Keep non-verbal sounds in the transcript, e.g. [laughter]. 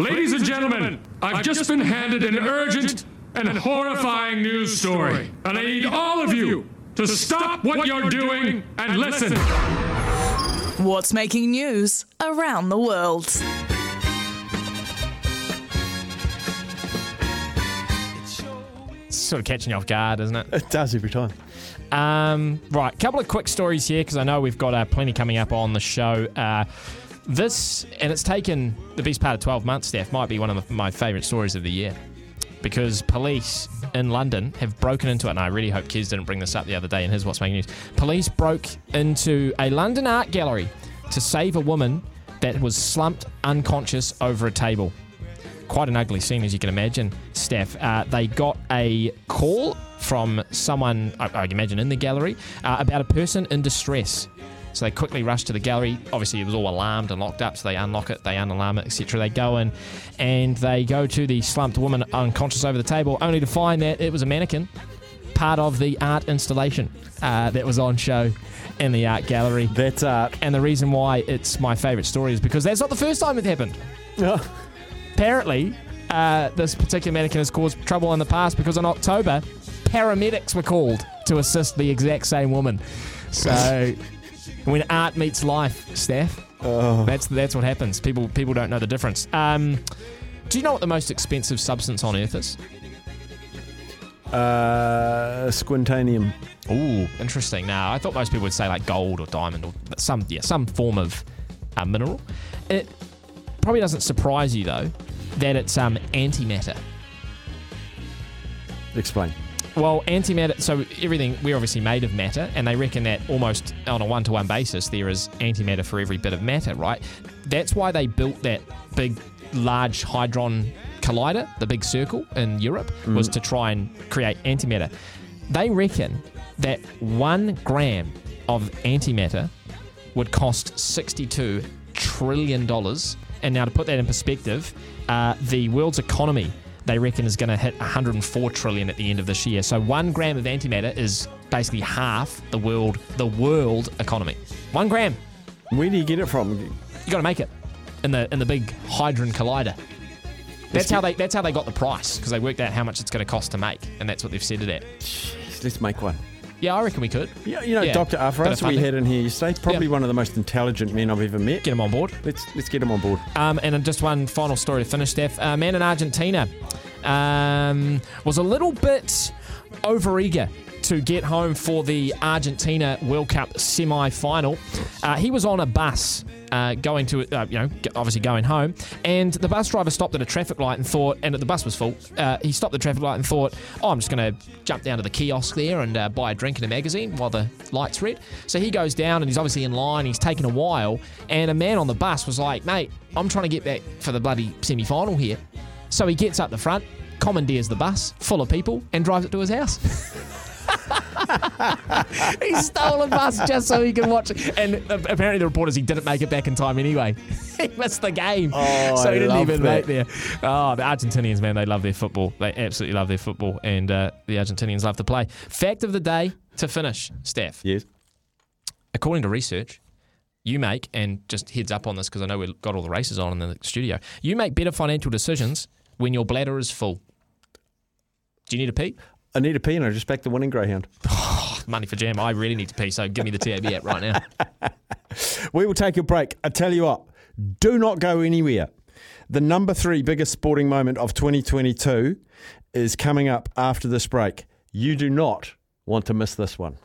Ladies and gentlemen, I've just been handed an urgent and horrifying news story, and I need all of you to stop what you're doing and listen. What's making news around the world? Sort of catching you off guard, isn't it? It does every time. Um, right, couple of quick stories here because I know we've got uh, plenty coming up on the show. Uh, this, and it's taken the best part of 12 months, Steph, might be one of my favourite stories of the year because police in London have broken into it, and I really hope Kez didn't bring this up the other day in his What's Making News. Police broke into a London art gallery to save a woman that was slumped unconscious over a table. Quite an ugly scene, as you can imagine, Steph. Uh, they got a call from someone, I, I imagine, in the gallery uh, about a person in distress. So they quickly rush to the gallery. Obviously, it was all alarmed and locked up, so they unlock it, they unalarm it, etc. They go in and they go to the slumped woman unconscious over the table, only to find that it was a mannequin, part of the art installation uh, that was on show in the art gallery. That's art. And the reason why it's my favourite story is because that's not the first time it happened. Apparently, uh, this particular mannequin has caused trouble in the past because in October, paramedics were called to assist the exact same woman. So, [laughs] when art meets life, Steph, that's that's what happens. People people don't know the difference. Um, do you know what the most expensive substance on Earth is? uh, squintanium. Ooh, interesting. Now, I thought most people would say like gold or diamond or some yeah some form of uh, mineral. It probably doesn't surprise you though that it's um, antimatter. Explain. Well, antimatter. So everything we're obviously made of matter, and they reckon that almost on a one-to-one basis there is antimatter for every bit of matter, right? That's why they built that big, large hadron collider, the big circle in Europe, was to try and create antimatter. They reckon that one gram of antimatter would cost sixty-two trillion dollars. And now, to put that in perspective, uh, the world's economy they reckon is going to hit 104 trillion at the end of this year. So one gram of antimatter is basically half the world the world economy. One gram. Where do you get it from? You got to make it in the in the big hadron collider. That's how they that's how they got the price because they worked out how much it's going to cost to make, and that's what they've set it at. Jeez, let's make one. Yeah, I reckon we could Yeah, you know, Yeah, Dr. Afras, we had in here yesterday, probably Yeah. one of the most intelligent men I've ever met. get them on board. Let's let's get him on board. Um, and just one final story to finish, Steph. A man in Argentina um, was a little bit overeager to get home for the Argentina World Cup semi-final. Uh, he was on a bus uh, going to, uh, you know, obviously going home, and the bus driver stopped at a traffic light and thought, and the bus was full. Uh, he stopped the traffic light and thought, oh, I'm just going to jump down to the kiosk there and uh, buy a drink and a magazine while the light's red. So he goes down and he's obviously in line. He's taken a while, and a man on the bus was like, mate, I'm trying to get back for the bloody semi-final here. So he gets up the front, commandeers the bus full of people, and drives it to his house. [laughs] [laughs] he stole a bus just so he can watch it. And uh, apparently, the report is he didn't make it back in time anyway. [laughs] he missed the game. Oh, so he I didn't even that. make there. Oh, the Argentinians, man, they love their football. They absolutely love their football. And uh, the Argentinians love to play. Fact of the day to finish, Steph. Yes. According to research, you make, and just heads up on this because I know we've got all the races on in the studio, you make better financial decisions when your bladder is full. Do you need a pee? I need a pee and I just backed the winning greyhound. [laughs] Money for jam. I really need to pee, so give me the TAB app right now. [laughs] We will take a break. I tell you what, do not go anywhere. The number three biggest sporting moment of 2022 is coming up after this break. You do not want to miss this one.